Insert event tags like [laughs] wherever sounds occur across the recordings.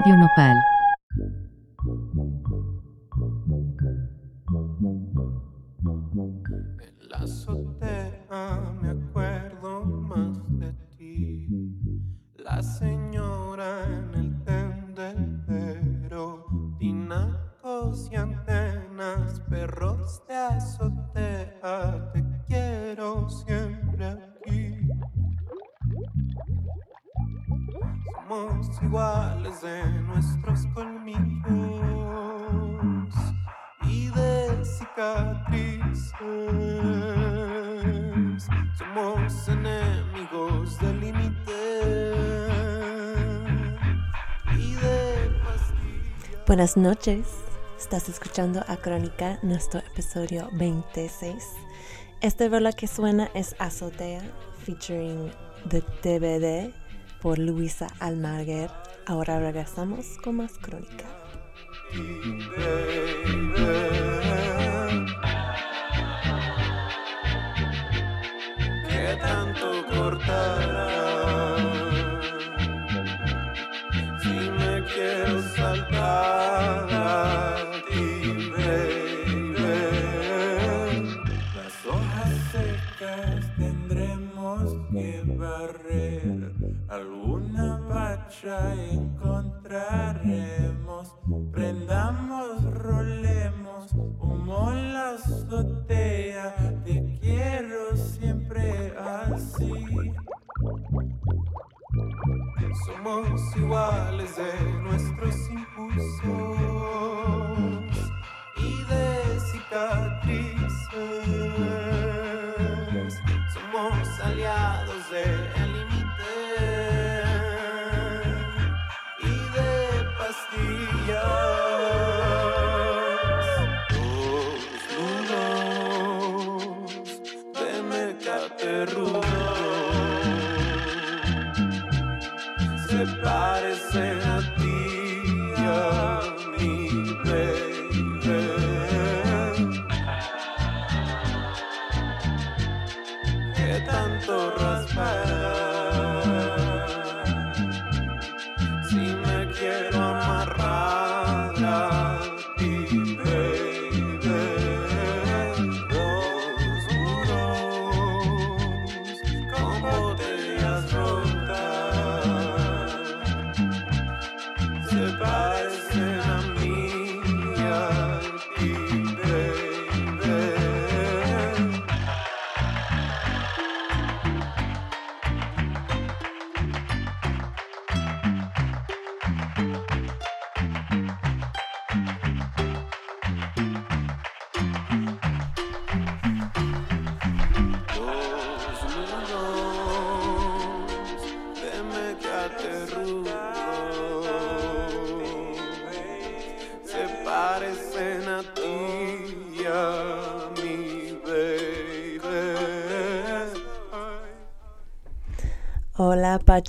Radio Nopal. En la azotea me acuerdo más de ti. La señora en el tendedero, tinacos y antenas, perros iguales de nuestros colmillos y de cicatrices. Somos enemigos del límite y de pastillas. Buenas noches, estás escuchando a Crónica, nuestro episodio 26. Este rola que suena es Azotea, featuring The DVD por Luisa Almaguer. Ahora regresamos con más Crónica. que tanto cortará. Si me quiero saltar encontraremos. Prendamos, rolemos, humo en la azotea. Te quiero siempre así. Somos iguales de nuestros impulsos y de cicatrices.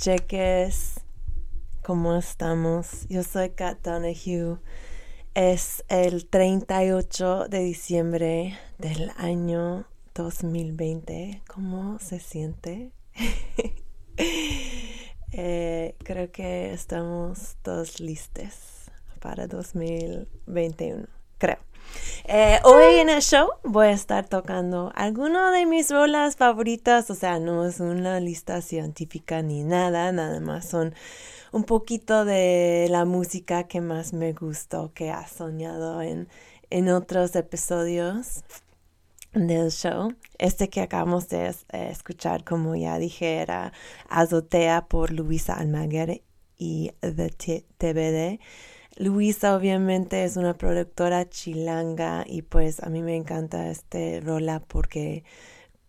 Hola Pacheques, ¿cómo estamos? Yo soy Kat Donahue. Es el 38 de diciembre del año 2020. ¿Cómo se siente? [laughs] Eh, creo que estamos todos listos para 2021, creo. Eh, hoy en el show voy a estar tocando algunas de mis rolas favoritas, o sea, no es una lista científica ni nada, nada más son un poquito de la música que más me gustó, que ha soñado en, en otros episodios del show. Este que acabamos de eh, escuchar, como ya dije, era Azotea por Luisa Almaguer y The TBD. Luisa obviamente es una productora chilanga y pues a mí me encanta este rola porque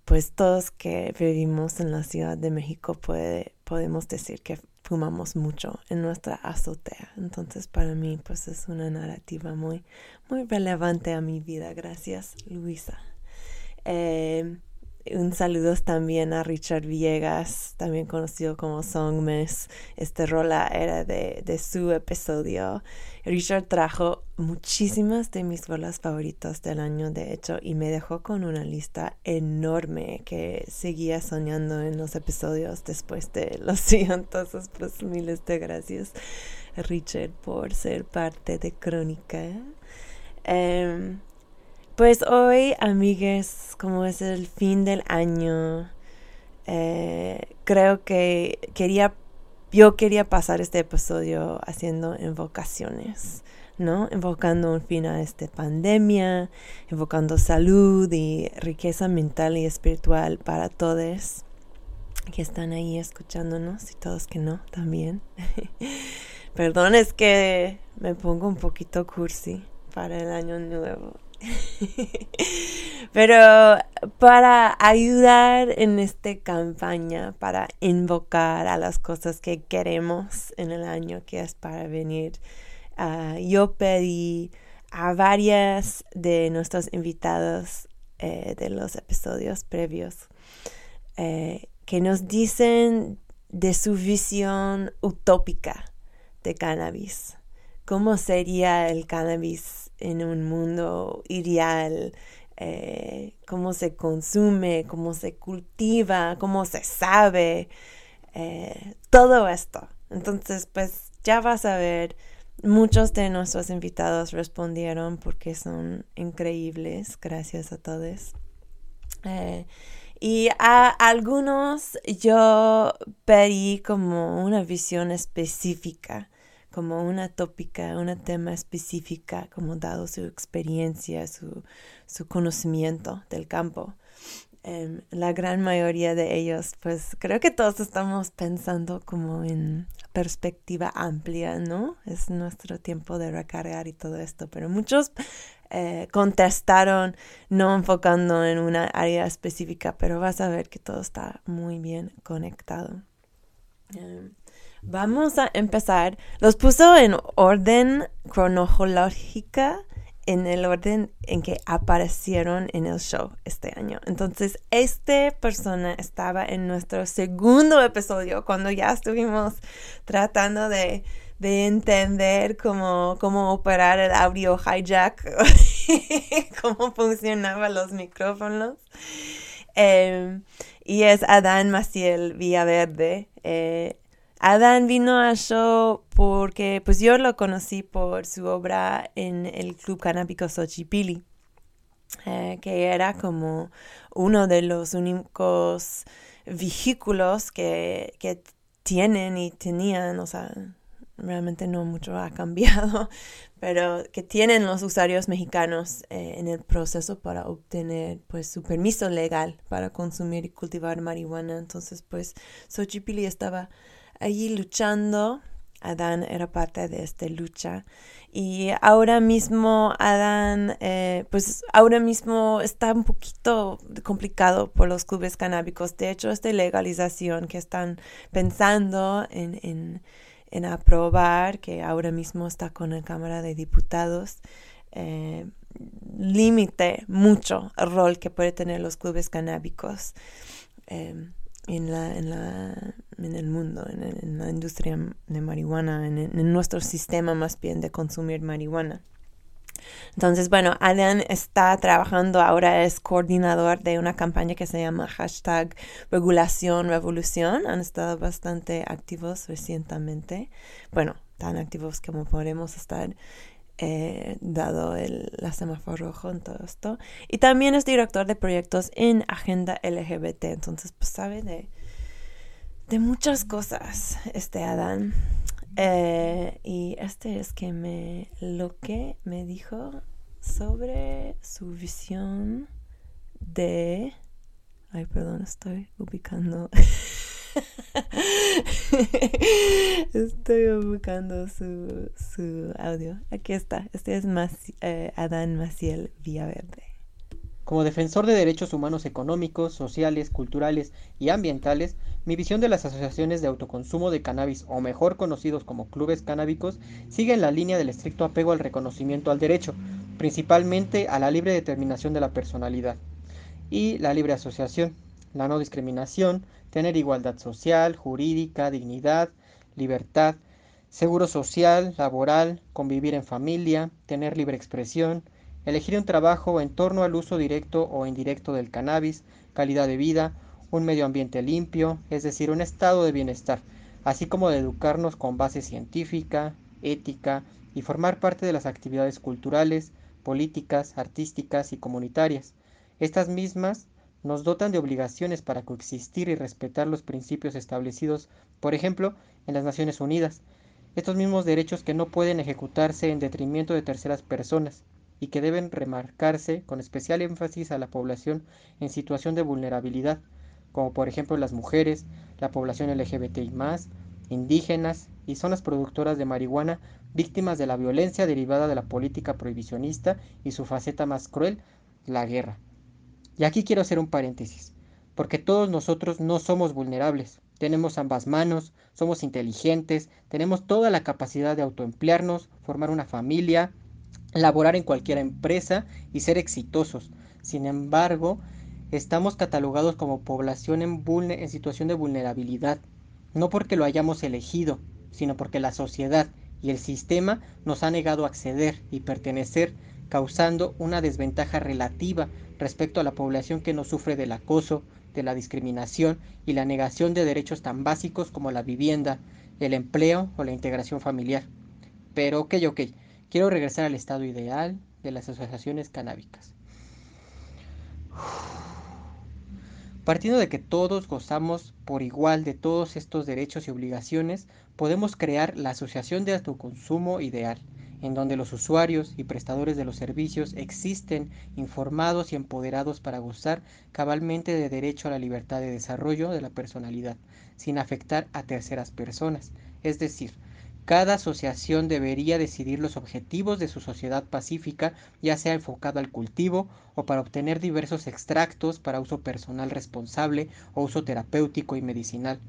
pues todos que vivimos en la Ciudad de México puede, podemos decir que fumamos mucho en nuestra azotea. Entonces para mí pues es una narrativa muy, muy relevante a mi vida. Gracias Luisa. Eh, un saludo también a Richard Villegas, también conocido como Songmes. Este rola era de, de su episodio. Richard trajo muchísimas de mis rolas favoritas del año, de hecho, y me dejó con una lista enorme que seguía soñando en los episodios después de [laughs] los sí. Entonces, pues miles de gracias. Richard por ser parte de Crónica. Em, pues hoy, amigues, como es el fin del año, eh, creo que quería, yo quería pasar este episodio haciendo invocaciones. ¿no? Invocando un fin a esta pandemia, invocando salud y riqueza mental y espiritual para todos que están ahí escuchándonos y todos que no también. [laughs] Perdón, es que me pongo un poquito cursi para el año nuevo. [laughs] Pero para ayudar en esta campaña, para invocar a las cosas que queremos en el año que es para venir, Ah, yo pedí a varias de nuestros invitados eh, de los episodios previos eh, que nos dicen de su visión utópica de cannabis. ¿Cómo sería el cannabis en un mundo ideal? Eh, cómo se consume, cómo se cultiva, cómo se sabe, todo esto. Entonces, pues ya vas a ver Muchos de nuestros invitados respondieron porque son increíbles, gracias a todos. Eh, y a algunos yo pedí como una visión específica, como una tópica, un tema específica, como dado su experiencia, su, su conocimiento del campo. Em, la gran mayoría de ellos, pues creo que todos estamos pensando como en perspectiva amplia, ¿no? Es nuestro tiempo de recargar y todo esto, pero muchos eh, contestaron no enfocando en una área específica, pero vas a ver que todo está muy bien conectado. Em, vamos a empezar. Los puso en orden cronológica en el orden en que aparecieron en el show este año. Entonces, esta persona estaba en nuestro segundo episodio cuando ya estuvimos tratando de, entender cómo, cómo operar el audio hijack, [laughs] cómo funcionaban los micrófonos. Em, y es Adán Maciel Villaverde. Eh, Adán vino al show porque pues yo lo conocí por su obra en el Club Canábico Xochipili, eh, que era como uno de los únicos vehículos que, que tienen y tenían, o sea, realmente no mucho ha cambiado, [laughs] pero que tienen los usuarios mexicanos eh, en el proceso para obtener pues su permiso legal para consumir y cultivar marihuana. Entonces pues Xochipilli estaba allí luchando. Adán era parte de esta lucha. Y ahora mismo Adán, eh, pues ahora mismo está un poquito complicado por los clubes canábicos. De hecho, esta legalización que están pensando en, aprobar, que ahora mismo está con la Cámara de Diputados, eh, mucho el rol que puede tener los clubes canábicos. Eh, en, la, en, la, en el mundo, en, la industria de marihuana, en, nuestro sistema más bien de consumir marihuana. Entonces, bueno, Alan está trabajando ahora, es coordinador de una campaña que se llama hashtag regulación revolución. Han estado bastante activos recientemente. Bueno, tan activos como podemos estar eh, dado el, la semáforo rojo en todo esto. Y también es director de proyectos en Agenda LGBT, entonces pues sabe de, de muchas cosas este Adán. Eh, y este es que me lo que me dijo sobre su visión de... Ay, perdón, estoy ubicando. [laughs] [laughs] Estoy buscando su, su, audio. Aquí está. Este es eh, Adán Maciel Villaverde. Como defensor de derechos humanos económicos, sociales, culturales y ambientales, mi visión de las asociaciones de autoconsumo de cannabis, o mejor conocidos como clubes canábicos, sigue en la línea del estricto apego al reconocimiento al derecho, principalmente a la libre determinación de la personalidad y la libre asociación, la no discriminación, tener igualdad social, jurídica, dignidad, libertad, seguro social, laboral, convivir en familia, tener libre expresión, elegir un trabajo en torno al uso directo o indirecto del cannabis, calidad de vida, un medio ambiente limpio, es decir, un estado de bienestar, así como de educarnos con base científica, ética y formar parte de las actividades culturales, políticas, artísticas y comunitarias. Estas mismas nos dotan de obligaciones para coexistir y respetar los principios establecidos, por ejemplo, en las Naciones Unidas. Estos mismos derechos que no pueden ejecutarse en detrimento de terceras personas y que deben remarcarse con especial énfasis a la población en situación de vulnerabilidad, como por ejemplo las mujeres, la población LGBTI, indígenas y zonas productoras de marihuana víctimas de la violencia derivada de la política prohibicionista y su faceta más cruel, la guerra. Y aquí quiero hacer un paréntesis, porque todos nosotros no somos vulnerables. Tenemos ambas manos, somos inteligentes, tenemos toda la capacidad de autoemplearnos, formar una familia, laborar en cualquier empresa y ser exitosos. Sin embargo, estamos catalogados como población en, en situación de vulnerabilidad, no porque lo hayamos elegido, sino porque la sociedad y el sistema nos ha negado acceder y pertenecer causando una desventaja relativa respecto a la población que no sufre del acoso, de la discriminación y la negación de derechos tan básicos como la vivienda, el empleo o la integración familiar. Pero ok, ok, quiero regresar al estado ideal de las asociaciones canábicas. Partiendo de que todos gozamos por igual de todos estos derechos y obligaciones, podemos crear la asociación de autoconsumo ideal en donde los usuarios y prestadores de los servicios existen informados y empoderados para gozar cabalmente de derecho a la libertad de desarrollo de la personalidad, sin afectar a terceras personas. Es decir, cada asociación debería decidir los objetivos de su sociedad pacífica, ya sea enfocado al cultivo o para obtener diversos extractos para uso personal responsable o uso terapéutico y medicinal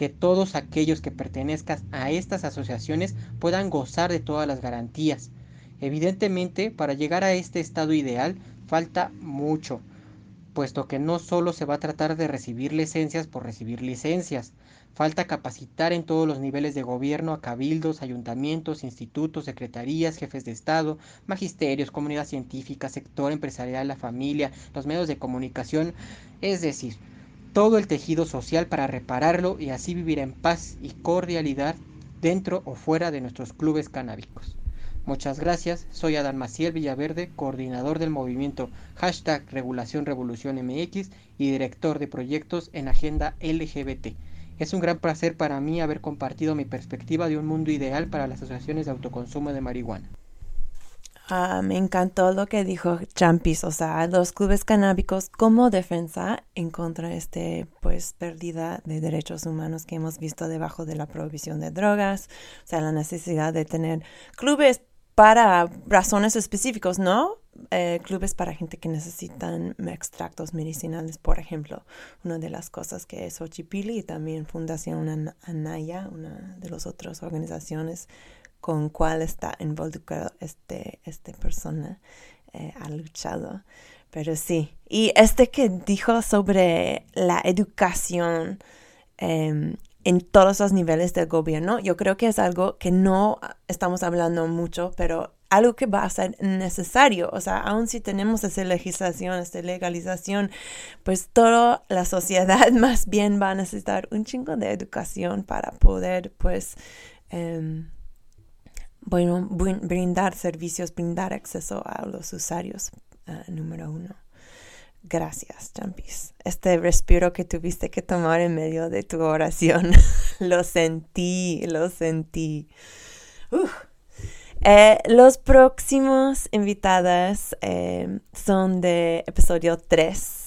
que todos aquellos que pertenezcan a estas asociaciones puedan gozar de todas las garantías. Evidentemente, para llegar a este estado ideal falta mucho, puesto que no solo se va a tratar de recibir licencias por recibir licencias, falta capacitar en todos los niveles de gobierno a cabildos, ayuntamientos, institutos, secretarías, jefes de Estado, magisterios, comunidad científica, sector empresarial, la familia, los medios de comunicación, es decir, todo el tejido social para repararlo y así vivir en paz y cordialidad dentro o fuera de nuestros clubes canábicos. Muchas gracias, soy Adán Maciel Villaverde, coordinador del movimiento hashtag Regulación Revolución MX y director de proyectos en Agenda LGBT. Es un gran placer para mí haber compartido mi perspectiva de un mundo ideal para las asociaciones de autoconsumo de marihuana. Ah, me encantó lo que dijo Champis, o sea, los clubes canábicos como defensa en contra de este, pues, pérdida de derechos humanos que hemos visto debajo de la prohibición de drogas, o sea, la necesidad de tener clubes para razones específicas, ¿no? Eh, clubes para gente que necesitan extractos medicinales, por ejemplo. Una de las cosas que es Ochipili y también Fundación Anaya, una de las otras organizaciones con cuál está involucrado este, esta persona eh, ha luchado. Pero sí, y este que dijo sobre la educación em, en todos los niveles del gobierno, yo creo que es algo que no estamos hablando mucho, pero algo que va a ser necesario. O sea, aun si tenemos esa legislación, esta legalización, pues toda la sociedad [laughs] más bien va a necesitar un chingo de educación para poder, pues, em, bueno, brindar servicios, brindar acceso a los usuarios, ah, número uno. Gracias, Champis. Este respiro que tuviste que tomar en medio de tu oración, [laughs] lo sentí, lo sentí. Eh, los próximos invitadas eh, son de episodio 3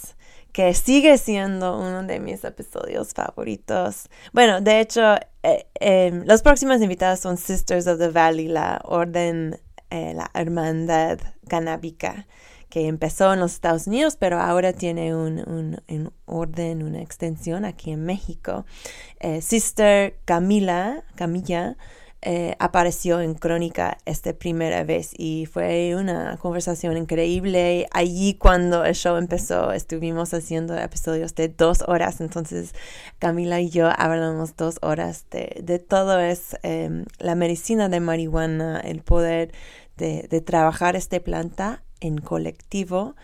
que sigue siendo uno de mis episodios favoritos. Bueno, de hecho, eh, em, los próximos invitados son Sisters of the Valley, la orden, eh, la hermandad canábica que empezó en los Estados Unidos, pero ahora tiene un, un, orden, una extensión aquí en México. Eh, Sister Camila, Camilla, eh, apareció en Crónica esta primera vez y fue una conversación increíble. Allí cuando el show empezó estuvimos haciendo episodios de dos horas, entonces Camila y yo hablamos dos horas de, de todo es em, la medicina de marihuana, el poder de, de trabajar esta planta en colectivo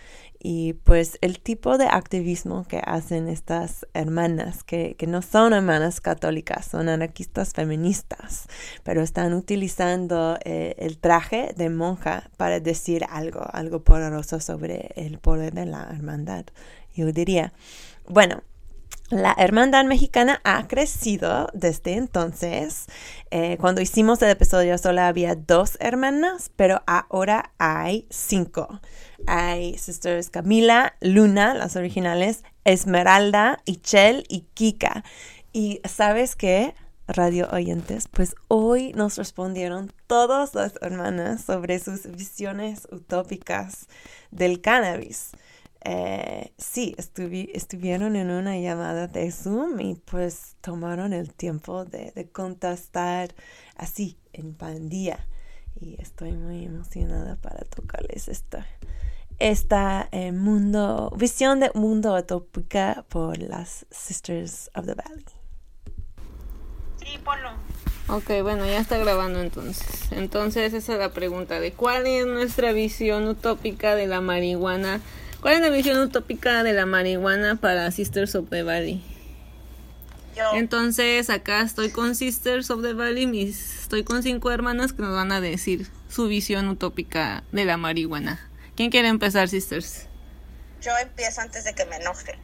Y pues el tipo de activismo que hacen estas hermanas, que, que no son hermanas católicas, son anarquistas feministas, pero están utilizando eh, el traje de monja para decir algo, algo poderoso sobre el poder de la hermandad, yo diría. Bueno, la hermandad mexicana ha crecido desde entonces. Eh, cuando hicimos el episodio solo había dos hermanas, pero ahora hay cinco. Hay Sisters Camila, Luna, las originales, Esmeralda, Ichel y Kika. Y sabes qué, radio oyentes, pues hoy nos respondieron todas las hermanas sobre sus visiones utópicas del cannabis. Eh, sí, estuvieron en una llamada de Zoom y pues tomaron el tiempo de, contestar así, en pandilla. Y estoy muy emocionada para tocarles esta, esta eh, mundo, visión de mundo utópica por las Sisters of the Valley. Sí, ponlo. Ok, bueno, ya está grabando entonces. Entonces esa es la pregunta de cuál es nuestra visión utópica de la marihuana ¿Cuál es la visión utópica de la marihuana para Sisters of the Valley? Yo. Entonces acá estoy con Sisters of the Valley, mis, estoy con cinco hermanas que nos van a decir su visión utópica de la marihuana. ¿Quién quiere empezar, Sisters? Yo empiezo antes de que me enoje.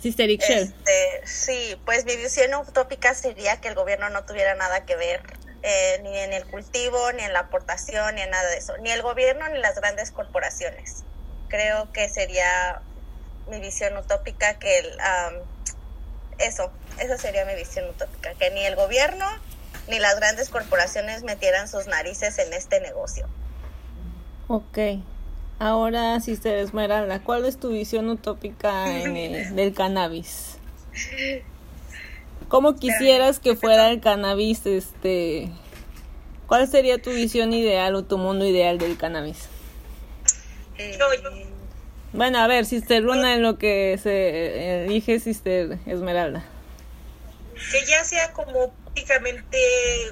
Sister Ixchel. Este, sí, pues mi visión utópica sería que el gobierno no tuviera nada que ver eh, ni en el cultivo, ni en la aportación, ni en nada de eso. Ni el gobierno ni las grandes corporaciones creo que sería mi visión utópica que el, eso, eso sería mi visión utópica, que ni el gobierno ni las grandes corporaciones metieran sus narices en este negocio. Ok. Ahora, Sister Esmeralda, ¿cuál es tu visión utópica del cannabis? ¿Cómo quisieras que fuera el cannabis? Este, ¿Cuál sería tu visión ideal o tu mundo ideal del cannabis? Eh, bueno, a ver, Sister Luna en lo que se elige Sister Esmeralda. Que ya sea como prácticamente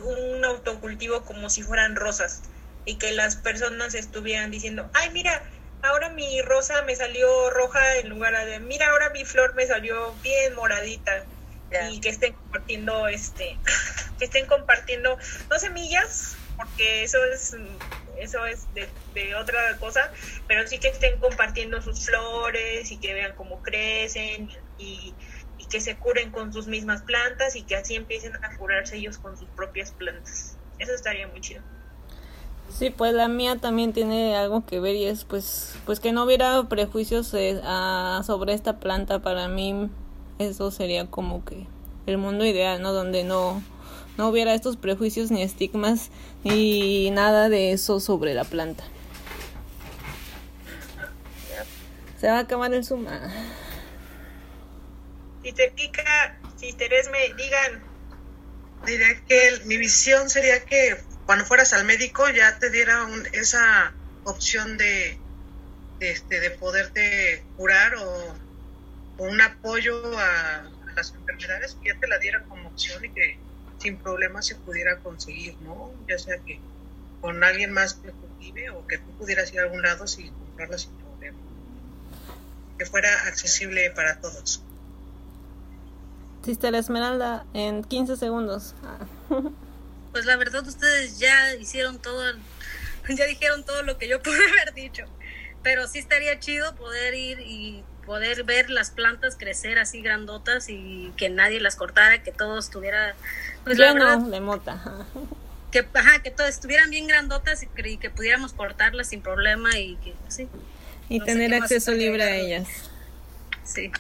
un autocultivo como si fueran rosas y que las personas estuvieran diciendo, ay, mira, ahora mi rosa me salió roja en lugar de, mira, ahora mi flor me salió bien moradita. Y que estén compartiendo, este, [laughs] que estén compartiendo, no semillas, porque eso es eso es de, otra cosa, pero sí que estén compartiendo sus flores y que vean cómo crecen y, que se curen con sus mismas plantas y que así empiecen a curarse ellos con sus propias plantas. Eso estaría muy chido. Sí, pues la mía también tiene algo que ver y es pues pues que no hubiera prejuicios eh, sobre esta planta para mí eso sería como que el mundo ideal, ¿no? Donde no no hubiera estos prejuicios ni estigmas ni nada de eso sobre la planta. Se va a acabar el. Ah. Sister Kika, Sister Esme, digan. Diría que mi visión sería que cuando fueras al médico ya te diera esa opción de, este, de poderte curar o, un apoyo a, las enfermedades, que ya te la diera como opción y que sin problemas se pudiera conseguir, ¿no? Ya sea que con alguien más que cultive o que tú pudieras ir a algún lado sin comprarla sin problema. Que fuera accesible para todos. Sister Esmeralda, en 15 segundos. [laughs] Pues la verdad ustedes ya hicieron todo, [laughs] ya dijeron todo lo que yo [laughs] pude haber dicho. Pero sí estaría chido poder ir y poder ver las plantas crecer así grandotas y que nadie las cortara, que todo estuviera pues la verdad, de mota. Que, ajá, que todas estuvieran bien grandotas y que, que, pudiéramos cortarlas sin problema y que sí. Y tener acceso libre a ellas. Sí.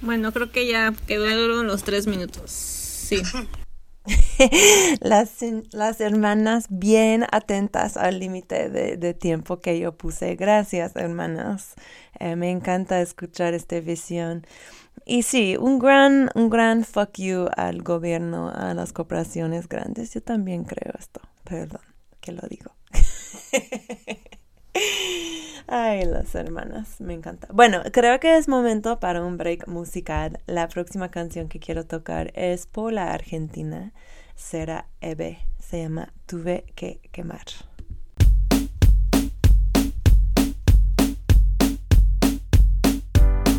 Bueno, creo que ya quedaron los tres minutos. Sí. [laughs] [laughs] las, las hermanas bien atentas al límite de, tiempo que yo puse. Gracias, hermanas. Eh, me encanta escuchar esta visión. Y sí, un gran, un gran fuck you al gobierno, a las corporaciones grandes. Yo también creo esto. Perdón que lo digo. [laughs] Ay, las hermanas, me encanta. Bueno, creo que es momento para un break musical. La próxima canción que quiero tocar es por la Argentina. Será Ebe. Se llama Tuve que quemar.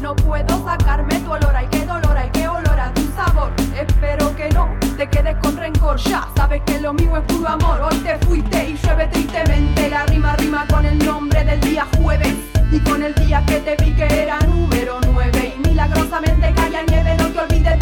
No puedo sacarme tu olor, ay qué dolor, ay qué olor a tu sabor. Espero que no te quedes con rencor Ya sabes que lo mío es puro amor. Hoy te fuiste y llueve tristemente. La rima rima con el nombre del día jueves Y con el día que te vi que era número 9 Y milagrosamente caía nieve, no te olvides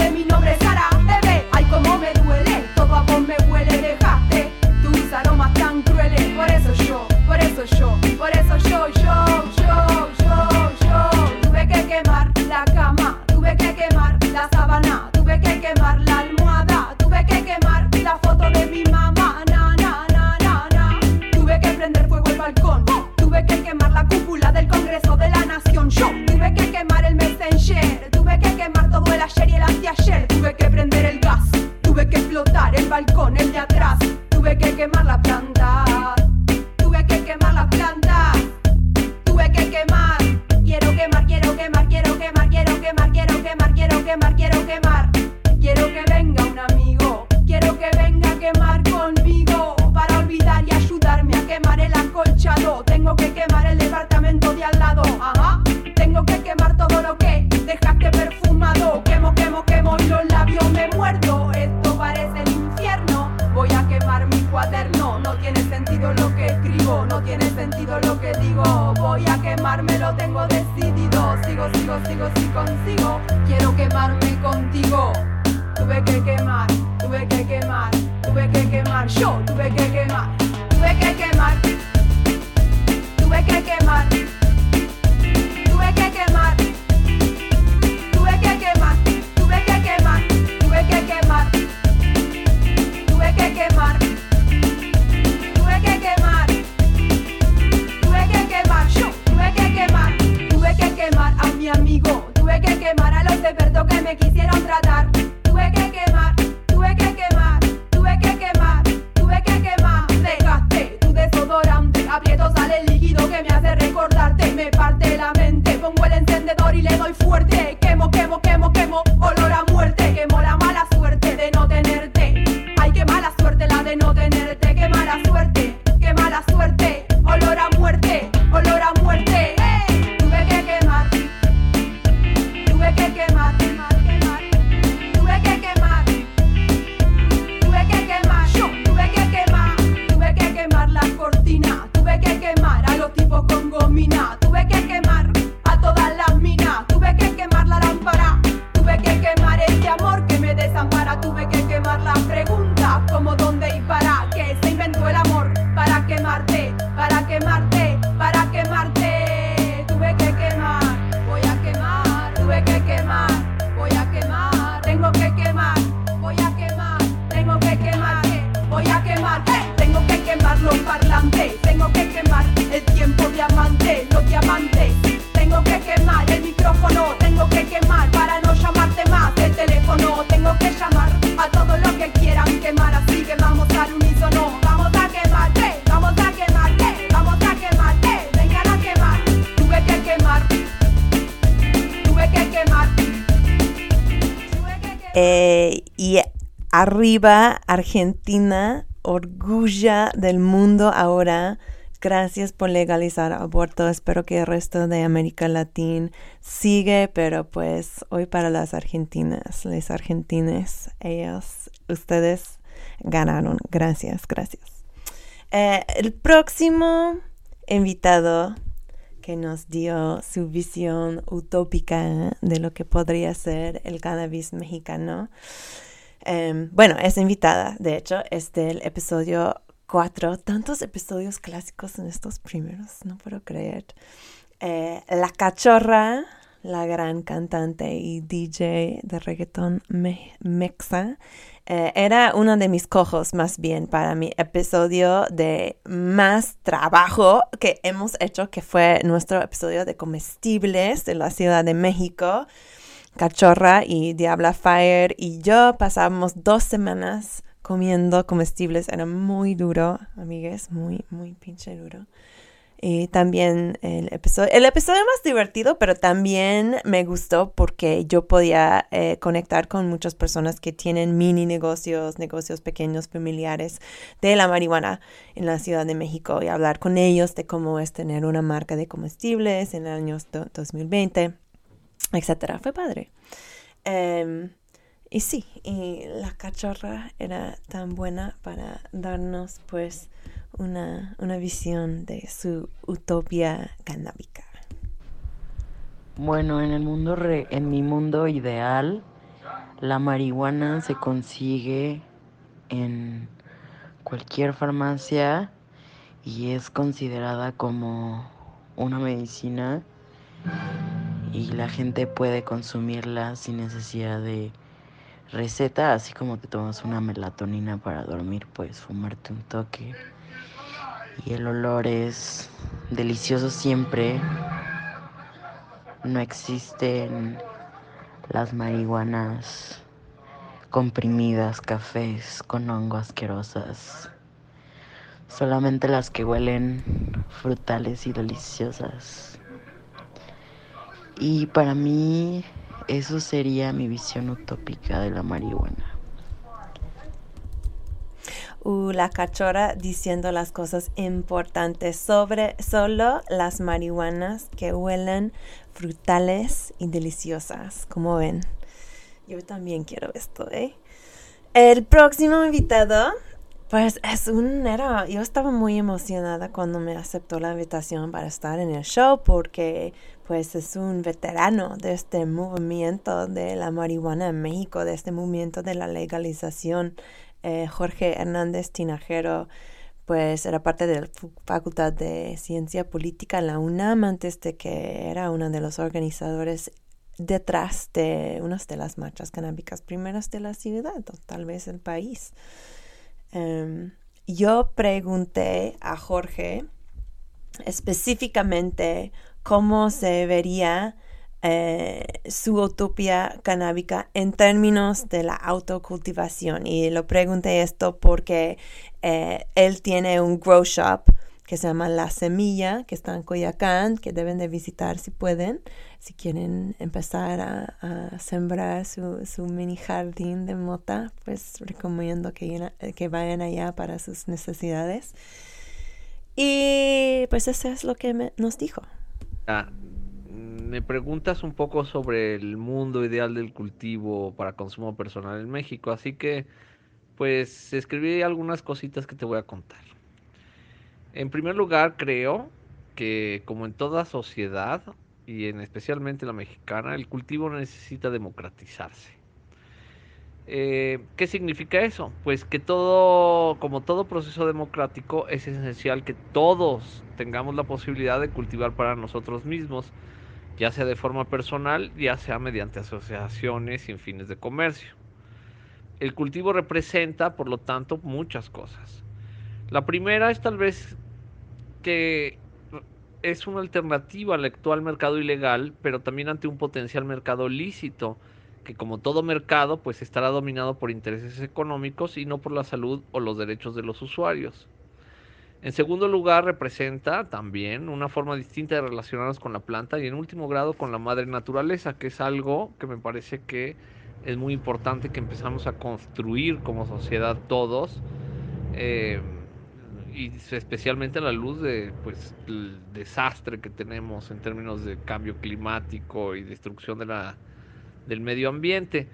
soy fuerte. arriba, Argentina, orgulla del mundo ahora. Gracias por legalizar aborto. Espero que el resto de América Latina sigue, pero pues hoy para las argentinas, les argentines, ellas, ustedes ganaron. Gracias, gracias. Eh, el próximo invitado que nos dio su visión utópica de lo que podría ser el cannabis mexicano Um, bueno, es invitada, de hecho, es del episodio 4. Tantos episodios clásicos en estos primeros, no puedo creer. Eh, la cachorra, la gran cantante y DJ de reggaetón me mexa, eh, era uno de mis cojos más bien para mi episodio de más trabajo que hemos hecho, que fue nuestro episodio de comestibles de la Ciudad de México. Cachorra y Diabla Fire y yo pasábamos dos semanas comiendo comestibles. Era muy duro, amigues, muy, muy pinche duro. Y también el episodio, el episodio más divertido, pero también me gustó porque yo podía eh, conectar con muchas personas que tienen mini negocios, negocios pequeños, familiares de la marihuana en la Ciudad de México y hablar con ellos de cómo es tener una marca de comestibles en el año 2020 etcétera. Fue padre. Em, y sí, y la cachorra era tan buena para darnos pues una, una visión de su utopía canábica. Bueno, en el mundo re- en mi mundo ideal, la marihuana se consigue en cualquier farmacia y es considerada como una medicina y la gente puede consumirla sin necesidad de receta, así como te tomas una melatonina para dormir, puedes fumarte un toque y el olor es delicioso siempre. No existen las marihuanas comprimidas, cafés con hongo asquerosas. Solamente las que huelen frutales y deliciosas. Y para mí eso sería mi visión utópica de la marihuana. Uh, la cachorra diciendo las cosas importantes sobre solo las marihuanas que huelen frutales y deliciosas. Como ven, yo también quiero esto, ¿eh? El próximo invitado, pues es un, era, yo estaba muy emocionada cuando me aceptó la invitación para estar en el show porque pues es un veterano de este movimiento de la marihuana en México, de este movimiento de la legalización. Eh, Jorge Hernández Tinajero, pues era parte de la Facultad de Ciencia Política en la UNAM antes de que era uno de los organizadores detrás de una de las marchas canábicas primeras de la ciudad o tal vez el país. Em, yo pregunté a Jorge específicamente cómo se vería eh, su utopía canábica en términos de la autocultivación. Y lo pregunté esto porque eh, él tiene un grow shop que se llama La Semilla, que está en Coyacán, que deben de visitar si pueden, si quieren empezar a, sembrar su, mini jardín de mota, pues recomiendo que, vayan- allá para sus necesidades. Y pues eso es lo que nos dijo. Ah, me preguntas un poco sobre el mundo ideal del cultivo para consumo personal en México, así que pues escribí algunas cositas que te voy a contar. En primer lugar, creo que como en toda sociedad, y en especialmente la mexicana, el cultivo necesita democratizarse. Eh, ¿qué significa eso? Pues que todo, como todo proceso democrático, es esencial que todos tengamos la posibilidad de cultivar para nosotros mismos, ya sea de forma personal, ya sea mediante asociaciones sin fines de comercio. El cultivo representa, por lo tanto, muchas cosas. La primera es tal vez que es una alternativa al actual mercado ilegal, pero también ante un potencial mercado lícito, que como todo mercado, pues estará dominado por intereses económicos y no por la salud o los derechos de los usuarios. En segundo lugar, representa también una forma distinta de relacionarnos con la planta y en último grado con la madre naturaleza, que es algo que me parece que es muy importante que empezamos a construir como sociedad todos, eh, y especialmente a la luz de pues el desastre que tenemos en términos de cambio climático y destrucción de la, del medio ambiente.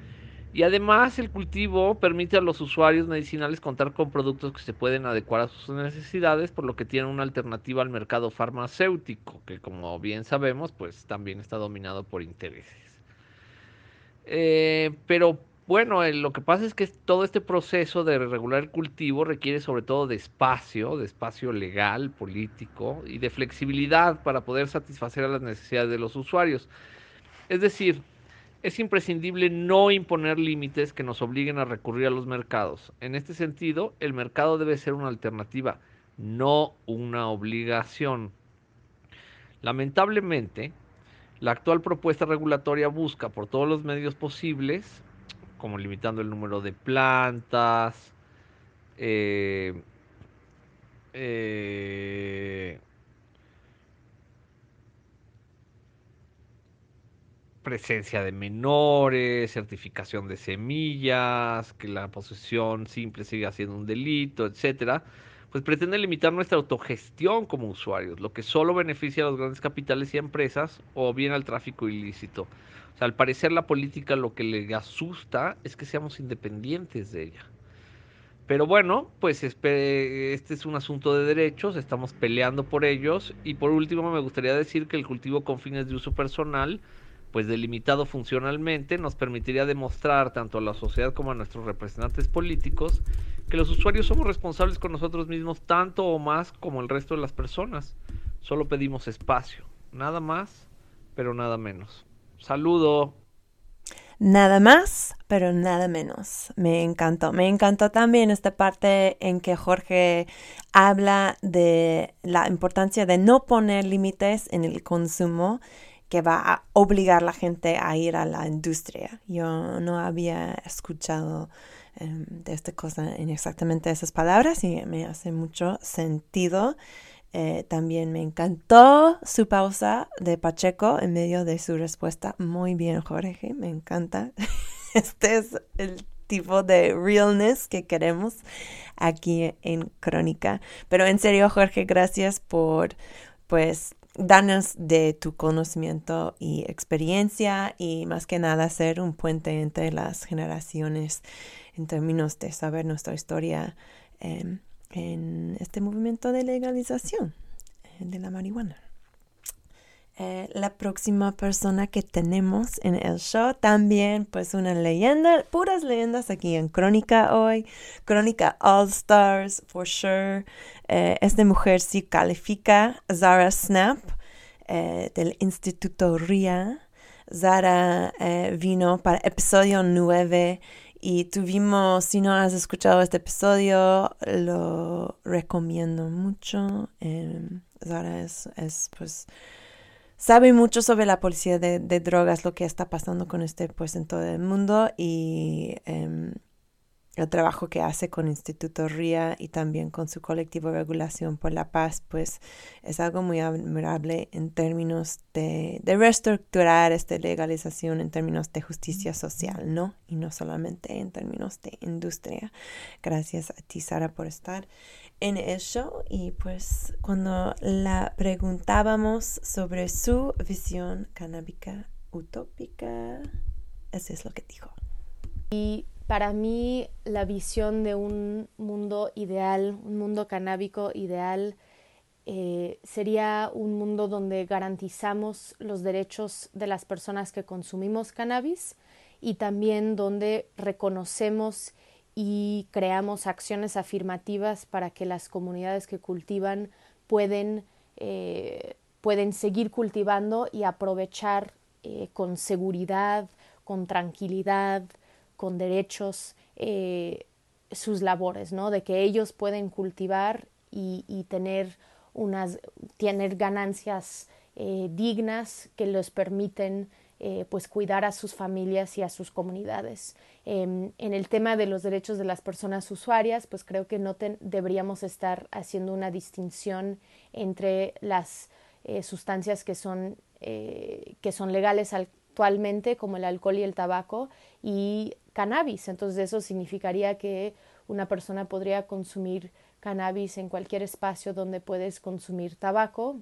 Y además el cultivo permite a los usuarios medicinales contar con productos que se pueden adecuar a sus necesidades, por lo que tienen una alternativa al mercado farmacéutico, que como bien sabemos, pues también está dominado por intereses. Eh, pero bueno, lo que pasa es que todo este proceso de regular el cultivo requiere sobre todo de espacio, de espacio legal, político y de flexibilidad para poder satisfacer a las necesidades de los usuarios. Es decir, es imprescindible no imponer límites que nos obliguen a recurrir a los mercados. En este sentido, el mercado debe ser una alternativa, no una obligación. Lamentablemente, la actual propuesta regulatoria busca por todos los medios posibles, como limitando el número de plantas, eh, eh, presencia de menores, certificación de semillas, que la posesión simple siga siendo un delito, etcétera, pues pretende limitar nuestra autogestión como usuarios, lo que solo beneficia a los grandes capitales y empresas o bien al tráfico ilícito. O sea, al parecer la política lo que le asusta es que seamos independientes de ella. Pero bueno, pues este es un asunto de derechos, estamos peleando por ellos. Y por último me gustaría decir que el cultivo con fines de uso personal, pues delimitado funcionalmente, nos permitiría demostrar tanto a la sociedad como a nuestros representantes políticos que los usuarios somos responsables con nosotros mismos tanto o más como el resto de las personas. Solo pedimos espacio, nada más, pero nada menos. Saludo. Nada más, pero nada menos. Me encantó. Me encantó también esta parte en que Jorge habla de la importancia de no poner límites en el consumo que va a obligar a la gente a ir a la industria. Yo no había escuchado em, de esta cosa en exactamente esas palabras y me hace mucho sentido. Eh, también me encantó su pausa de Pacheco en medio de su respuesta. Muy bien, Jorge, me encanta. [laughs] Este es el tipo de realness que queremos aquí en Crónica. Pero en serio, Jorge, gracias por pues darnos de tu conocimiento y experiencia y más que nada ser un puente entre las generaciones en términos de saber nuestra historia. Em, en este movimiento de legalización eh, de la marihuana. Eh, la próxima persona que tenemos en el show también pues una leyenda, puras leyendas aquí en Crónica hoy, Crónica All Stars for sure. Eh, esta mujer sí califica, Zara Snap del Instituto RIA. Zara vino para episodio 9 y tuvimos, si no has escuchado este episodio, lo recomiendo mucho. Eh, es, es, pues, sabe mucho sobre la policía de, drogas, lo que está pasando con este, pues, en todo el mundo. Y em, el trabajo que hace con Instituto RIA y también con su colectivo Regulación por la Paz, pues es algo muy admirable en términos de, de reestructurar esta legalización en términos de justicia social, ¿no? Y no solamente en términos de industria. Gracias a ti, Sara, por estar en el show. Y pues cuando la preguntábamos sobre su visión canábica utópica, eso es lo que dijo. Y para mí la visión de un mundo ideal, un mundo canábico ideal, eh, sería un mundo donde garantizamos los derechos de las personas que consumimos cannabis y también donde reconocemos y creamos acciones afirmativas para que las comunidades que cultivan pueden, eh, pueden seguir cultivando y aprovechar eh, con seguridad, con tranquilidad, con derechos eh, sus labores, ¿no? De que ellos pueden cultivar y, tener unas, tener ganancias eh, dignas que les permiten eh, pues cuidar a sus familias y a sus comunidades. Em, en el tema de los derechos de las personas usuarias, pues creo que no deberíamos estar haciendo una distinción entre las sustancias que son, que son legales actualmente, como el alcohol y el tabaco, y cannabis. Entonces eso significaría que una persona podría consumir cannabis en cualquier espacio donde puedes consumir tabaco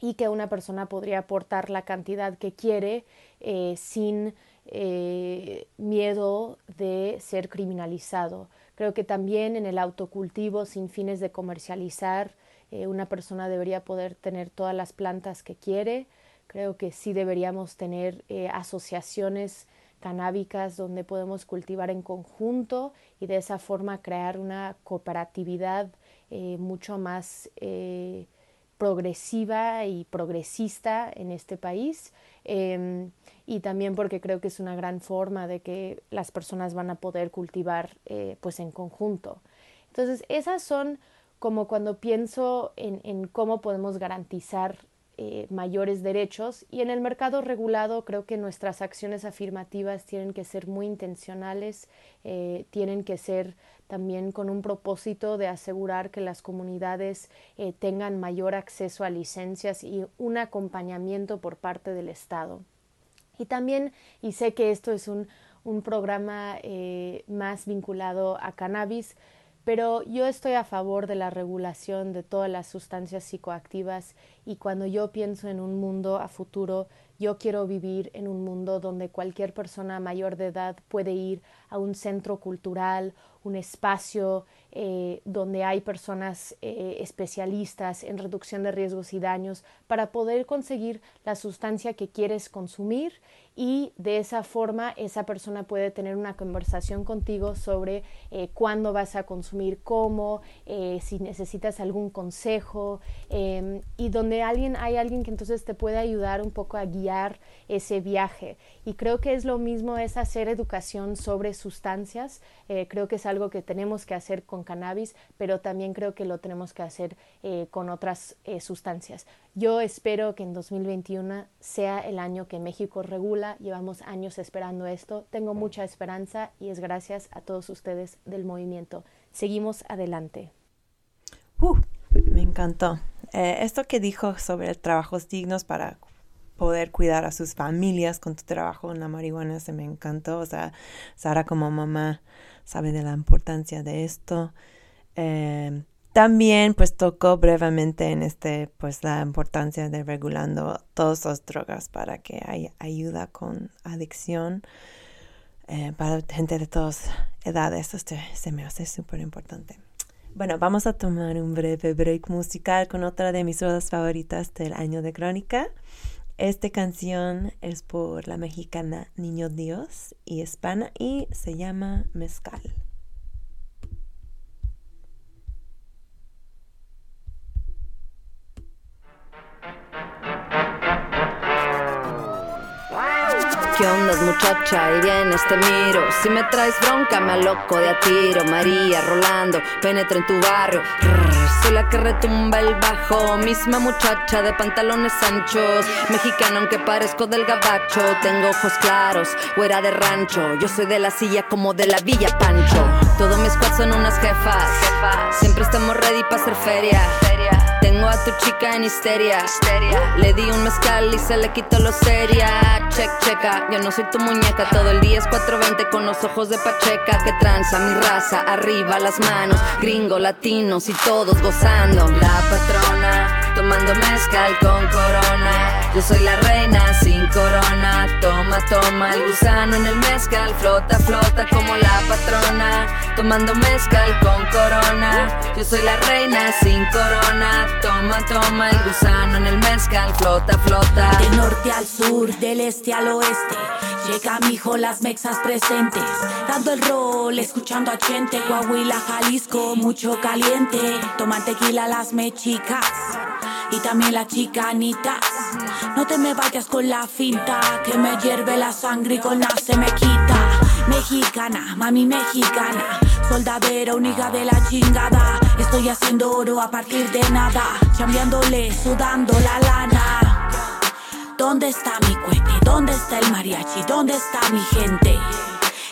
y que una persona podría aportar la cantidad que quiere eh, sin eh, miedo de ser criminalizado. Creo que también en el autocultivo sin fines de comercializar eh, una persona debería poder tener todas las plantas que quiere. Creo que sí deberíamos tener asociaciones canábicas donde podemos cultivar en conjunto y de esa forma crear una cooperatividad eh, mucho más eh, progresiva y progresista en este país em, y también porque creo que es una gran forma de que las personas van a poder cultivar eh, pues en conjunto. Entonces esas son como cuando pienso en, en cómo podemos garantizar eh, mayores derechos y en el mercado regulado creo que nuestras acciones afirmativas tienen que ser muy intencionales, eh, tienen que ser también con un propósito de asegurar que las comunidades eh, tengan mayor acceso a licencias y un acompañamiento por parte del Estado. Y también, y sé que esto es un, un programa más vinculado a cannabis, pero yo estoy a favor de la regulación de todas las sustancias psicoactivas y cuando yo pienso en un mundo a futuro Yo quiero vivir en un mundo donde cualquier persona mayor de edad puede ir a un centro cultural, un espacio eh, donde hay personas eh, especialistas en reducción de riesgos y daños para poder conseguir la sustancia que quieres consumir y de esa forma esa persona puede tener una conversación contigo sobre eh, cuándo vas a consumir, cómo, si necesitas algún consejo em, y donde alguien hay alguien que entonces te puede ayudar un poco a guiar ese viaje. Y creo que es lo mismo es hacer educación sobre sustancias. Creo que algo que tenemos que hacer con cannabis, pero también creo que lo tenemos que hacer con otras sustancias. Yo espero que en 2021 sea el año que México regula. Llevamos años esperando esto. Tengo mucha esperanza y es gracias a todos ustedes del movimiento. Seguimos adelante. Uh, me encantó. Eh, esto que dijo sobre trabajos dignos para poder cuidar a sus familias con tu trabajo en la marihuana se me encantó. O sea, Sara como mamá sabe de la importancia de esto. Eh, también pues tocó brevemente en este pues la importancia de regulando todas las drogas para que haya ayuda con adicción eh, para gente de todas edades. Esto se me hace súper importante. Bueno, vamos a tomar un breve break musical con otra de mis rodas favoritas del año de Crónica. Esta canción es por la mexicana Niño Dios y hispana y se llama Mezcal. ¿Qué onda, muchacha? Y vienes, te miro. Si me traes bronca, me aloco de a tiro. María, Rolando, penetra en tu barrio. soy la que retumba el bajo. Misma muchacha de pantalones anchos. Mexicano, aunque parezco del gabacho. Tengo ojos claros, fuera de rancho. Yo soy de la silla como de la Villa Pancho. Todos mis squad son unas jefas. Siempre estamos ready para hacer feria. Tengo a tu chica en histeria. Le di un mezcal y se le quitó lo seria. Check, checa. Yo no soy tu muñeca. Todo el día es 420 con los ojos de Pacheca. Que tranza mi raza. Arriba las manos. Gringo, latinos y todos gozando. La patrona. Tomando mezcal con corona. Yo soy la reina sin corona. Toma, toma el gusano en el mezcal. Flota, flota como la patrona. Tomando mezcal con corona. Yo soy la reina sin corona. Toma, toma el gusano en el mezcal, flota, flota. Del norte al sur, del este al oeste. Llega mi hijo, las mexas presentes. Dando el rol, escuchando a gente. Coahuila, Jalisco, mucho caliente. Toman tequila las mechicas. Y también las chicanitas. No te me vayas con la finta. Que me hierve la sangre y con la se me quita. Mexicana, mami mexicana. Soldadera, unida de la chingada. Estoy haciendo oro a partir de nada. Chambeándole, sudando la lana. ¿Dónde está mi cohete? ¿Dónde está el mariachi? ¿Dónde está mi gente?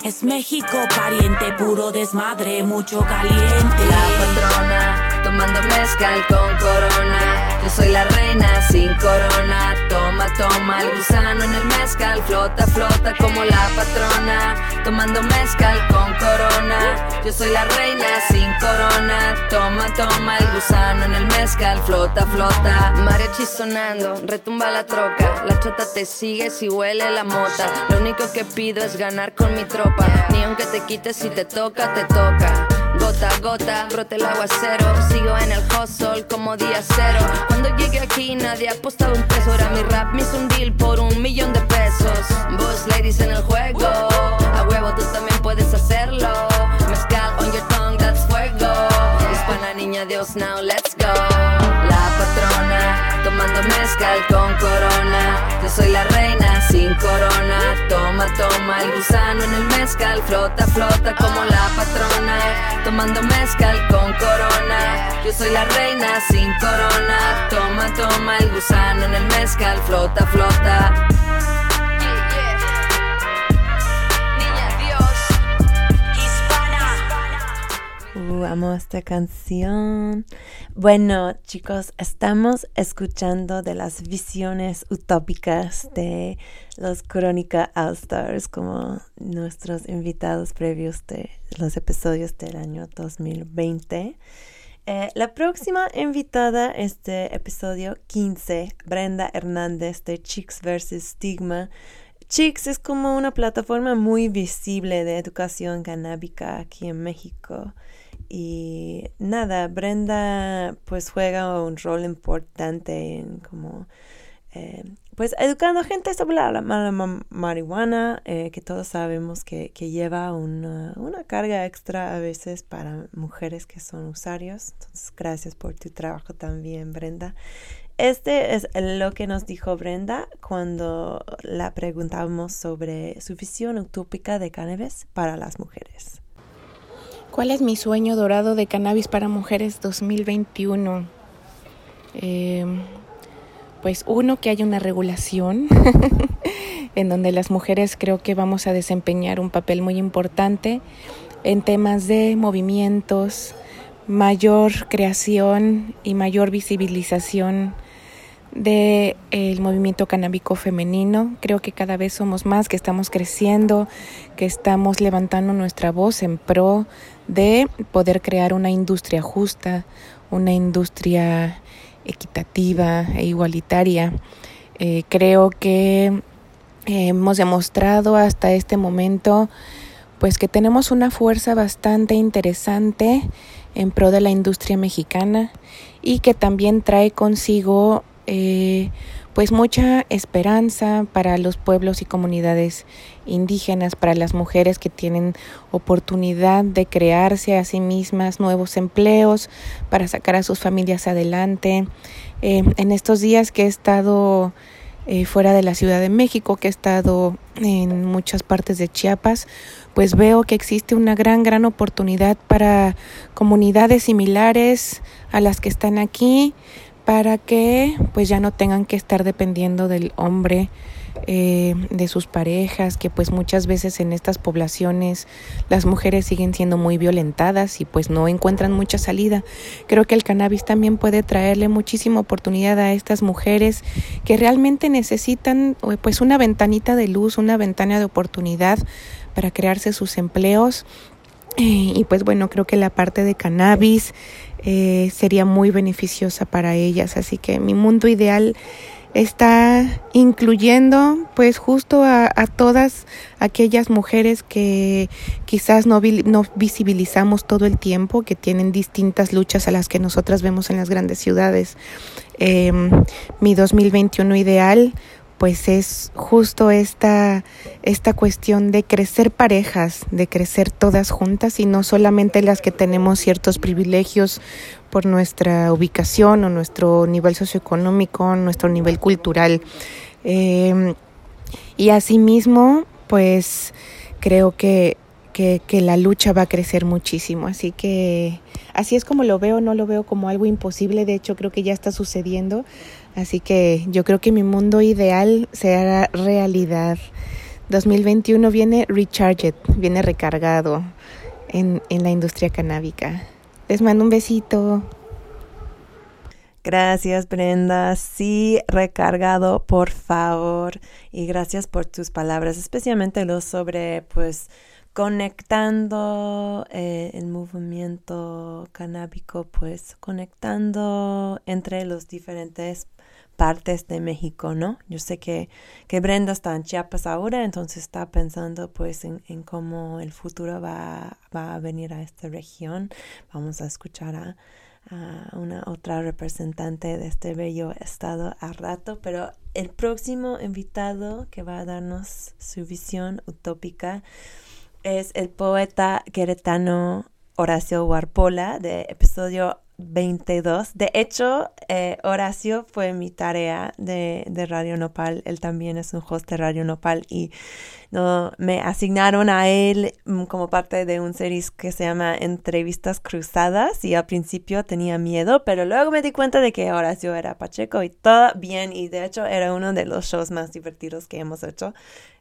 Es México pariente, puro desmadre, mucho caliente. La patrona, tomando mezcal con corona. Yo soy la reina sin corona. Toma, toma el gusano en el mezcal. Flota, flota como la patrona. Tomando mezcal con corona. Yo soy la reina sin corona. Toma, toma el gusano en el mezcal. Flota, flota. Mariachi sonando, retumba la troca. La chota te sigue si huele la mota. Lo único que pido es ganar con mi tropa. Ni aunque te quites si te toca, te toca. Gota a gota, brote el aguacero. Sigo en el hustle como día cero. Cuando llegué aquí nadie apostaba un peso. Ahora mi rap me hizo un deal por un millón de pesos. Boss ladies en el juego. A huevo tú también puedes hacerlo. Mezcal on your tongue, that's fuego. Hispana niña Dios, now let's go. Tomando mezcal con corona. Yo soy la reina sin corona. Toma, toma el gusano en el mezcal. Flota, flota como la patrona. Tomando mezcal con corona. Yo soy la reina sin corona. Toma, toma el gusano en el mezcal. Flota, flota. Amo esta canción. Bueno, chicos, estamos escuchando de las visiones utópicas de los Crónica All Stars como nuestros invitados previos de los episodios del año 2020. Eh, la próxima invitada este episodio 15, Brenda Hernández de Chicks vs. Stigma. Chicks es como una plataforma muy visible de educación canábica aquí en México. Y nada, Brenda pues juega un rol importante en como eh, pues educando gente sobre la, marihuana, eh, que todos sabemos que, lleva una, carga extra a veces para mujeres que son usuarios. Entonces, gracias por tu trabajo también, Brenda. Este es lo que nos dijo Brenda cuando la preguntamos sobre su visión utópica de cannabis para las mujeres. ¿Cuál es mi sueño dorado de cannabis para mujeres 2021? Eh, pues uno, que haya una regulación [laughs] en donde las mujeres creo que vamos a desempeñar un papel muy importante en temas de movimientos, mayor creación y mayor visibilización del el movimiento canábico femenino. Creo que cada vez somos más, que estamos creciendo, que estamos levantando nuestra voz en pro de poder crear una industria justa, una industria equitativa e igualitaria. Eh, creo que hemos demostrado hasta este momento pues que tenemos una fuerza bastante interesante en pro de la industria mexicana y que también trae consigo eh, pues mucha esperanza para los pueblos y comunidades indígenas, para las mujeres que tienen oportunidad de crearse a sí mismas nuevos empleos, para sacar a sus familias adelante. Eh, en estos días que he estado eh, fuera de la Ciudad de México, que he estado en muchas partes de Chiapas, pues veo que existe una gran, gran oportunidad para comunidades similares a las que están aquí, para que pues ya no tengan que estar dependiendo del hombre eh, de sus parejas, que pues muchas veces en estas poblaciones las mujeres siguen siendo muy violentadas y pues no encuentran mucha salida. Creo que el cannabis también puede traerle muchísima oportunidad a estas mujeres que realmente necesitan pues una ventanita de luz, una ventana de oportunidad para crearse sus empleos. Eh, y pues bueno, creo que la parte de cannabis eh, sería muy beneficiosa para ellas. Así que mi mundo ideal está incluyendo pues justo a, todas aquellas mujeres que quizás no, visibilizamos todo el tiempo, que tienen distintas luchas a las que nosotras vemos en las grandes ciudades. Em, mi 2021 ideal pues es justo esta, esta cuestión de crecer parejas, de crecer todas juntas y no solamente las que tenemos ciertos privilegios por nuestra ubicación o nuestro nivel socioeconómico, nuestro nivel cultural. Eh, y asimismo, pues creo que, que, que, la lucha va a crecer muchísimo. Así que así es como lo veo, no lo veo como algo imposible, de hecho creo que ya está sucediendo. Así que yo creo que mi mundo ideal será realidad. 2021 viene recharged, viene recargado en, en la industria canábica. Les mando un besito. Gracias Brenda, sí, recargado, por favor. Y gracias por tus palabras, especialmente lo sobre, pues, conectando eh, el movimiento canábico, pues, conectando entre los diferentes partes de México, ¿no? Yo sé que, que Brenda está en Chiapas ahora, entonces está pensando pues en, cómo el futuro va, va, a venir a esta región. Vamos a escuchar a, a, una otra representante de este bello estado a rato, pero el próximo invitado que va a darnos su visión utópica es el poeta queretano Horacio Warpola de episodio 22. De hecho, eh, Horacio fue mi tarea de, de, Radio Nopal. Él también es un host de Radio Nopal y no, me asignaron a él mm, como parte de un series que se llama Entrevistas Cruzadas y al principio tenía miedo, pero luego me di cuenta de que Horacio era Pacheco y todo bien y de hecho era uno de los shows más divertidos que hemos hecho.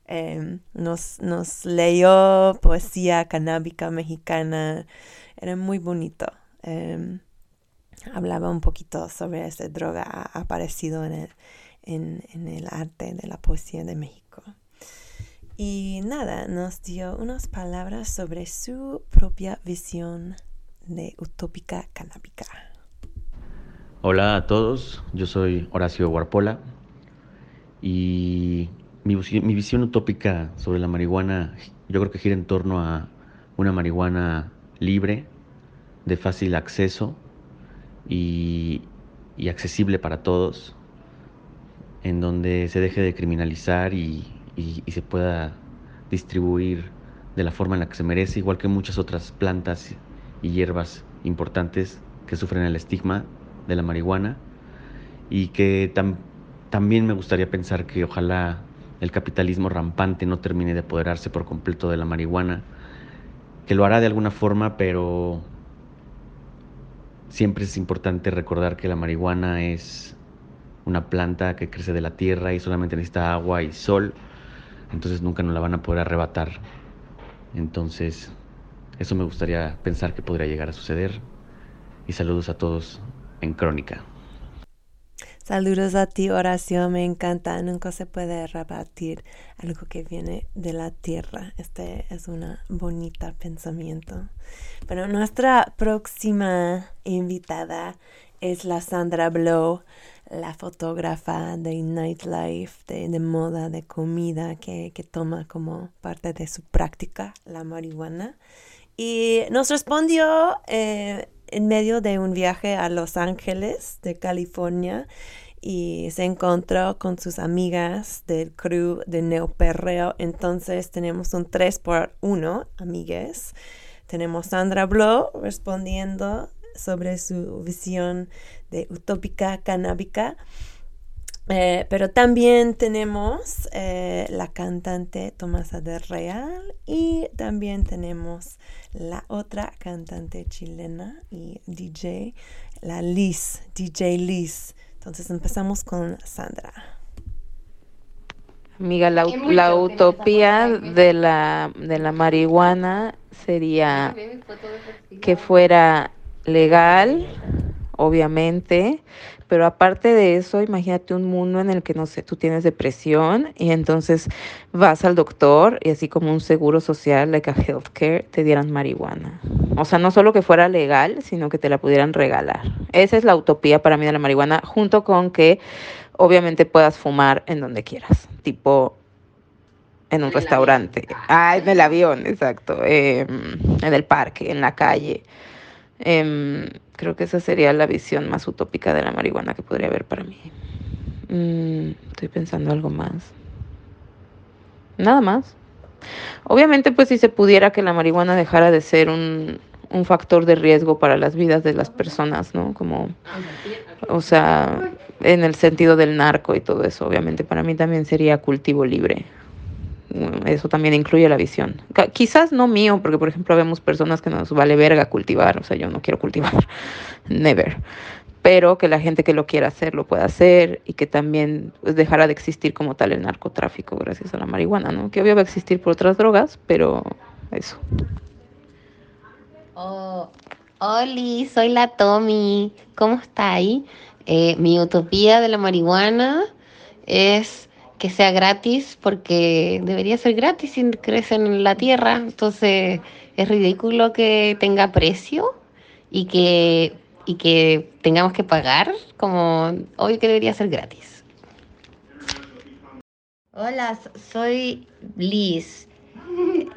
Em, nos, nos leyó poesía canábica mexicana, era muy bonito. Em, hablaba un poquito sobre esta droga ha aparecido en el, en, el arte de la poesía de México. Y nada, nos dio unas palabras sobre su propia visión de Utópica Canábica. Hola a todos, yo soy Horacio Guarpola y mi, mi visión utópica sobre la marihuana yo creo que gira en torno a una marihuana libre, de fácil acceso y, y accesible para todos, en donde se deje de criminalizar y, y, y, se pueda distribuir de la forma en la que se merece, igual que muchas otras plantas y hierbas importantes que sufren el estigma de la marihuana. Y que tam también me gustaría pensar que ojalá el capitalismo rampante no termine de apoderarse por completo de la marihuana, que lo hará de alguna forma, pero siempre es importante recordar que la marihuana es una planta que crece de la tierra y solamente necesita agua y sol, entonces nunca nos la van a poder arrebatar. Entonces, eso me gustaría pensar que podría llegar a suceder. Y saludos a todos en Crónica. Saludos a ti, Horacio. Me encanta. Nunca se puede rebatir algo que viene de la tierra. Este es un bonita pensamiento. Pero nuestra próxima invitada es la Sandra Blow, la fotógrafa de nightlife, de, de moda, de comida, que, que toma como parte de su práctica la marihuana. Y nos respondió eh, en medio de un viaje a Los Ángeles, de California, y se encontró con sus amigas del crew de Neoperreo. Entonces tenemos un 3 por 1, amigues. Tenemos Sandra Blow respondiendo sobre su visión de utópica canábica. Eh, pero también tenemos eh, la cantante Tomasa de Real y también tenemos la otra cantante chilena y DJ, la Liz, DJ Liz. Entonces empezamos con Sandra. Amiga, la, la utopía de la, de la marihuana sería que fuera legal, obviamente, pero aparte de eso, imagínate un mundo en el que, no sé, tú tienes depresión y entonces vas al doctor y así como un seguro social, like a healthcare, te dieran marihuana. O sea, no solo que fuera legal, sino que te la pudieran regalar. Esa es la utopía para mí de la marihuana, junto con que obviamente puedas fumar en donde quieras, tipo en un restaurante. Ah, en el avión, exacto. Eh, en el parque, en la calle. Eh, creo que esa sería la visión más utópica de la marihuana que podría haber para mí. Mm, estoy pensando algo más. Nada más. Obviamente, pues si se pudiera que la marihuana dejara de ser un, un factor de riesgo para las vidas de las personas, ¿no? Como, o sea, en el sentido del narco y todo eso, obviamente para mí también sería cultivo libre eso también incluye la visión. Quizás no mío, porque por ejemplo vemos personas que nos vale verga cultivar, o sea, yo no quiero cultivar, [laughs] never. Pero que la gente que lo quiera hacer lo pueda hacer y que también pues, dejara de existir como tal el narcotráfico gracias a la marihuana, ¿no? Que obvio va a existir por otras drogas, pero eso. Oh, Oli, soy la Tommy. ¿Cómo está ahí? Eh, mi utopía de la marihuana es que sea gratis porque debería ser gratis si crece en la tierra. Entonces es ridículo que tenga precio y que, y que tengamos que pagar como hoy que debería ser gratis. Hola, soy Liz.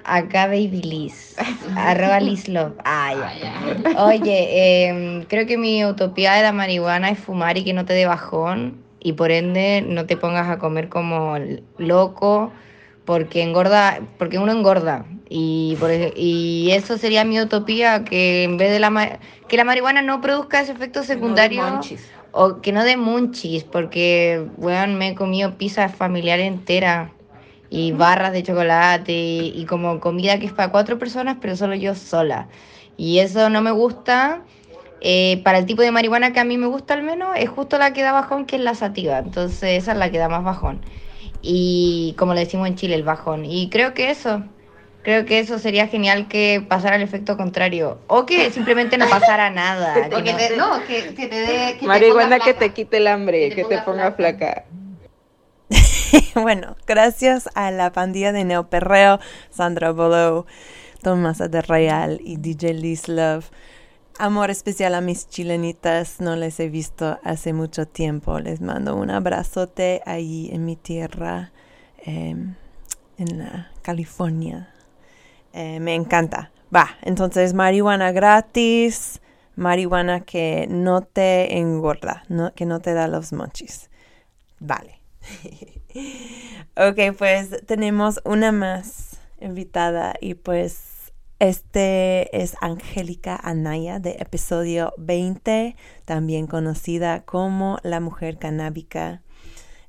Acá Baby Liz. Arroba Liz Love. Ah, ya. Oye, em, creo que mi utopía de la marihuana es fumar y que no te dé bajón y por ende no te pongas a comer como loco porque engorda, porque uno engorda. Y, por, y eso sería mi utopía que en vez de la que la marihuana no produzca ese efecto secundario o que no dé munchis porque bueno, me he comido pizza familiar entera y barras de chocolate y, y como comida que es para cuatro personas pero solo yo sola. Y eso no me gusta eh, para el tipo de marihuana que a mí me gusta al menos, es justo la que da bajón, que es la sativa. Entonces esa es la que da más bajón. Y como le decimos en Chile, el bajón. Y creo que eso, creo que eso sería genial que pasara el efecto contrario. O que simplemente no pasara nada. [laughs] que no, te, no, que, que te dé... Marihuana te que te quite el hambre, que te, ponga flaca. [laughs] bueno, gracias a la pandilla de Neoperreo, Sandra Bolo, Tomasa de Real y DJ Liz Love Amor especial a mis chilenitas, no les he visto hace mucho tiempo. Les mando un abrazote ahí en mi tierra, em, en la California. Eh, me encanta. Va, entonces marihuana gratis, marihuana que no te engorda, no, que no te da los monchis. Vale. [laughs] ok, pues tenemos una más invitada y pues este es Angélica Anaya de episodio 20, también conocida como la mujer canábica.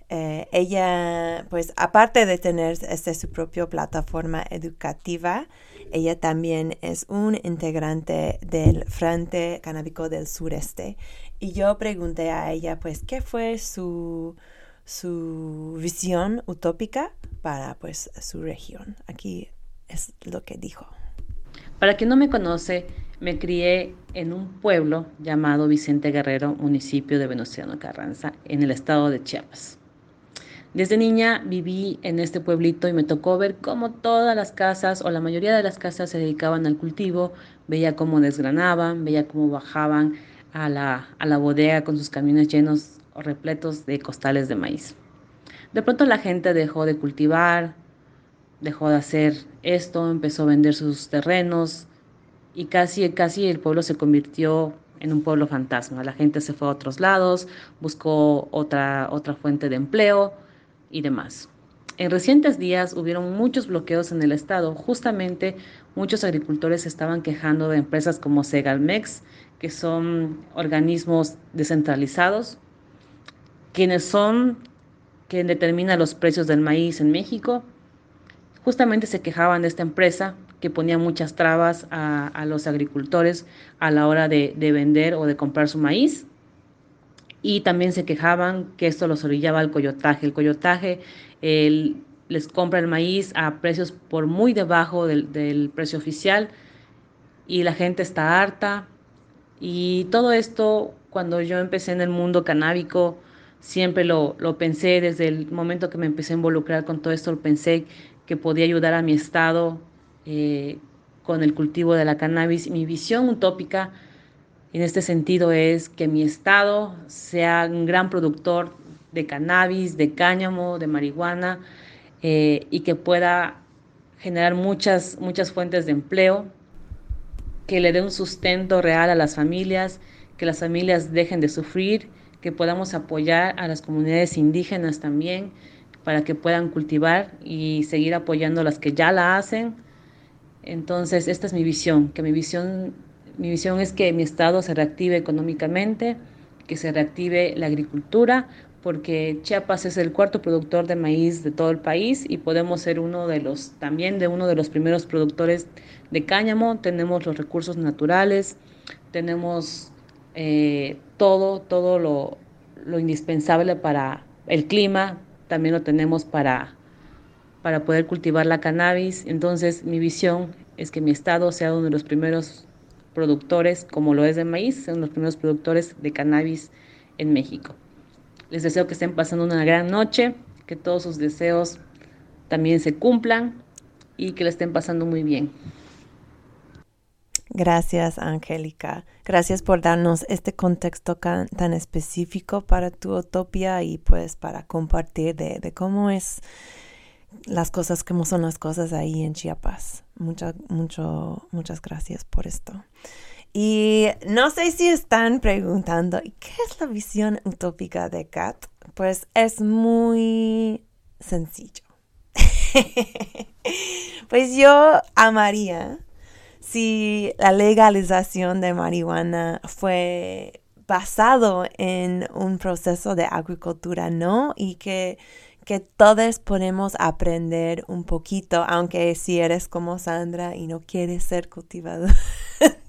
Eh, ella, pues aparte de tener este, su propia plataforma educativa, ella también es un integrante del Frente Canábico del Sureste. Y yo pregunté a ella, pues, ¿qué fue su, su visión utópica para, pues, su región? Aquí es lo que dijo. Para quien no me conoce, me crié en un pueblo llamado Vicente Guerrero, municipio de Venustiano Carranza, en el estado de Chiapas. Desde niña viví en este pueblito y me tocó ver cómo todas las casas o la mayoría de las casas se dedicaban al cultivo, veía cómo desgranaban, veía cómo bajaban a la, a la bodega con sus camiones llenos o repletos de costales de maíz. De pronto la gente dejó de cultivar, dejó de hacer esto, empezó a vender sus terrenos y casi, casi el pueblo se convirtió en un pueblo fantasma. La gente se fue a otros lados, buscó otra, fuente de empleo y demás. En recientes días hubieron muchos bloqueos en el estado. Justamente muchos agricultores estaban quejando de empresas como Segalmex, que son organismos descentralizados, quienes son quien determina los precios del maíz en México. Justamente se quejaban de esta empresa que ponía muchas trabas a, los agricultores a la hora de, de vender o de comprar su maíz y también se quejaban que esto los orillaba al coyotaje. El coyotaje les compra el maíz a precios por muy debajo del, precio oficial y la gente está harta. Y todo esto, cuando yo empecé en el mundo canábico, siempre lo, pensé desde el momento que me empecé a involucrar con todo esto, pensé que podía ayudar a mi estado eh, con el cultivo de la cannabis. Mi visión utópica en este sentido es que mi estado sea un gran productor de cannabis, de cáñamo, de marihuana eh, y que pueda generar muchas, muchas fuentes de empleo, que le dé un sustento real a las familias, que las familias dejen de sufrir, que podamos apoyar a las comunidades indígenas también para que puedan cultivar y seguir apoyando a las que ya la hacen. Entonces, esta es mi visión, que mi visión mi visión es que mi estado se reactive económicamente, que se reactive la agricultura, porque Chiapas es el cuarto productor de maíz de todo el país y podemos ser uno de los, también de uno de los primeros productores de cáñamo. Tenemos los recursos naturales, tenemos eh, todo, todo lo, lo, indispensable para el clima, también lo tenemos para, para poder cultivar la cannabis. Entonces mi visión es que mi estado sea uno de los primeros productores, como lo es de maíz, son los primeros productores de cannabis en México. Les deseo que estén pasando una gran noche, que todos sus deseos también se cumplan y que le estén pasando muy bien. Gracias, Angélica. Gracias por darnos este contexto tan específico para tu utopía y pues para compartir de, de cómo es las cosas, cómo son las cosas ahí en Chiapas. Muchas, mucho, muchas gracias por esto. Y no sé si están preguntando, ¿qué es la visión utópica de Kat? Pues es muy sencillo. [laughs] pues yo amaría si la legalización de marihuana fue basado en un proceso de agricultura, ¿no? Y que que todos podemos aprender un poquito, aunque si eres como Sandra y no quieres ser cultivador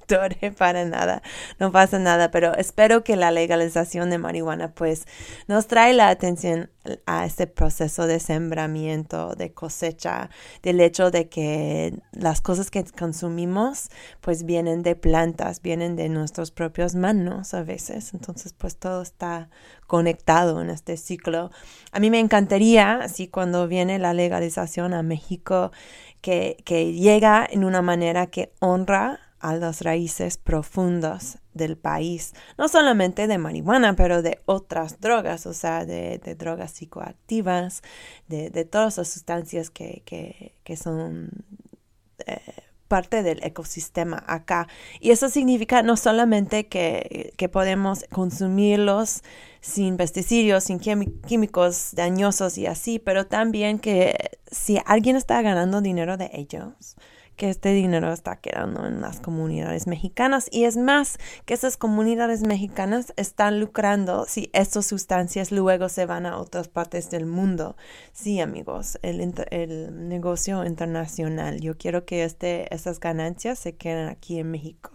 [laughs] para nada, no pasa nada, pero espero que la legalización de marihuana pues nos trae la atención a este proceso de sembramiento, de cosecha, del hecho de que las cosas que consumimos pues vienen de plantas, vienen de nuestras propias manos a veces, entonces pues todo está conectado en este ciclo. A mí me encantaría, así cuando viene la legalización a México, que, que llega en una manera que honra a las raíces profundas del país, no solamente de marihuana, pero de otras drogas, o sea, de, de drogas psicoactivas, de, de, todas las sustancias que, que, que son eh, parte del ecosistema acá. Y eso significa no solamente que, que podemos consumirlos sin pesticidas, sin químicos dañosos y así, pero también que si alguien está ganando dinero de ellos, que este dinero está quedando en las comunidades mexicanas y es más que esas comunidades mexicanas están lucrando si estas sustancias luego se van a otras partes del mundo. Sí, amigos, el, el negocio internacional. Yo quiero que este, esas ganancias se queden aquí en México.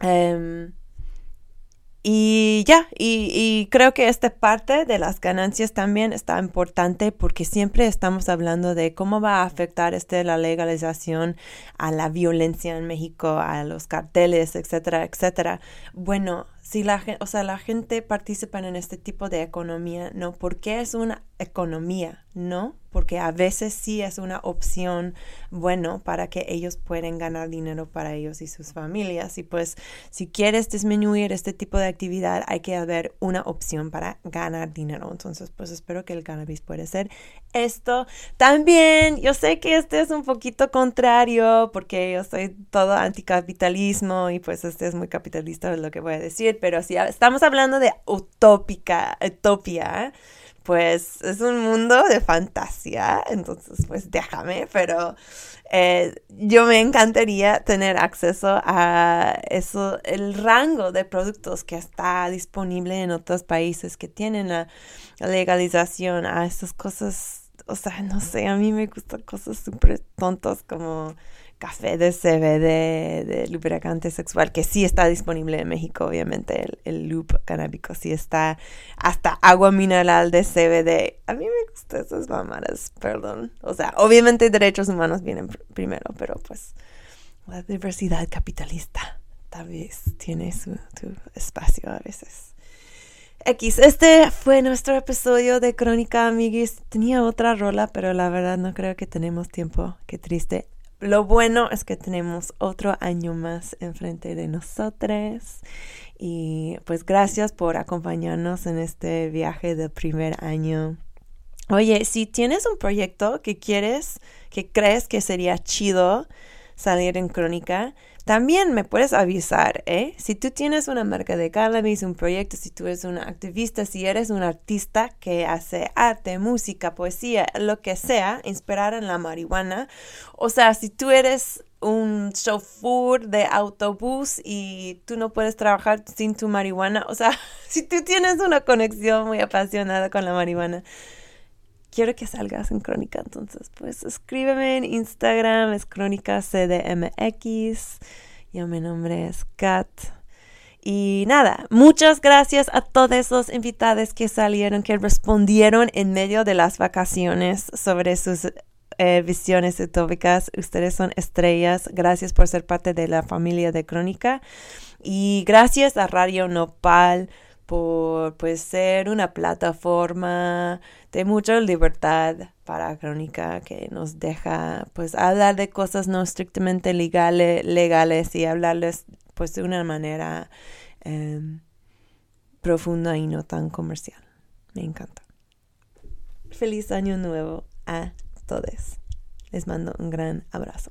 Em, y ya, y, creo que esta parte de las ganancias también está importante porque siempre estamos hablando de cómo va a afectar este, la legalización a la violencia en México, a los carteles, etcétera, etcétera. Bueno, si la o sea, la gente participa en este tipo de economía, ¿no? Porque es una economía, ¿no? Porque a veces sí es una opción bueno para que ellos puedan ganar dinero para ellos y sus familias. Y pues si quieres disminuir este tipo de actividad, hay que haber una opción para ganar dinero. Entonces, pues espero que el cannabis puede ser esto. También, yo sé que este es un poquito contrario porque yo soy todo anticapitalismo y pues este es muy capitalista lo que voy a decir, pero si estamos hablando de utópica, utopia, pues es un mundo de fantasía, entonces pues déjame, pero eh, yo me encantaría tener acceso a eso, el rango de productos que está disponible en otros países que tienen la legalización a esas cosas, o sea, no sé, a mí me gustan cosas súper tontas como café de CBD, de lubricante sexual, que sí está disponible en México, obviamente, el, loop canábico sí está, hasta agua mineral de CBD. A mí me gustan esas mamadas, perdón. O sea, obviamente derechos humanos vienen primero, pero pues la diversidad capitalista tal vez tiene su, su espacio a veces. X, este fue nuestro episodio de Crónica Amiguis. Tenía otra rola, pero la verdad no creo que tenemos tiempo. Qué triste. Lo bueno es que tenemos otro año más enfrente de nosotros y pues gracias por acompañarnos en este viaje del primer año. Oye, si tienes un proyecto que quieres, que crees que sería chido salir en crónica, también me puedes avisar, ¿eh? Si tú tienes una marca de cannabis, un proyecto, si tú eres un activista, si eres un artista que hace arte, música, poesía, lo que sea, inspirar en la marihuana, o sea, si tú eres un chauffeur de autobús y tú no puedes trabajar sin tu marihuana, o sea, [laughs] si tú tienes una conexión muy apasionada con la marihuana, quiero que salgas en Crónica. Entonces, pues escríbeme en Instagram, es Crónica CDMX. Yo mi nombre es Kat. Y nada, muchas gracias a todos los invitados que salieron, que respondieron en medio de las vacaciones sobre sus eh, visiones utópicas. Ustedes son estrellas. Gracias por ser parte de la familia de Crónica. Y gracias a Radio Nopal por pues, ser una plataforma de mucha libertad para Crónica que nos deja pues hablar de cosas no estrictamente legales, legales y hablarles pues de una manera em, profunda y no tan comercial. Me encanta. Feliz año nuevo a todos. Les mando un gran abrazo.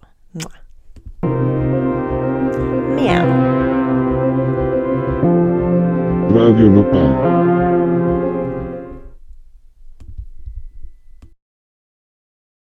Miau. Rádio Nopal.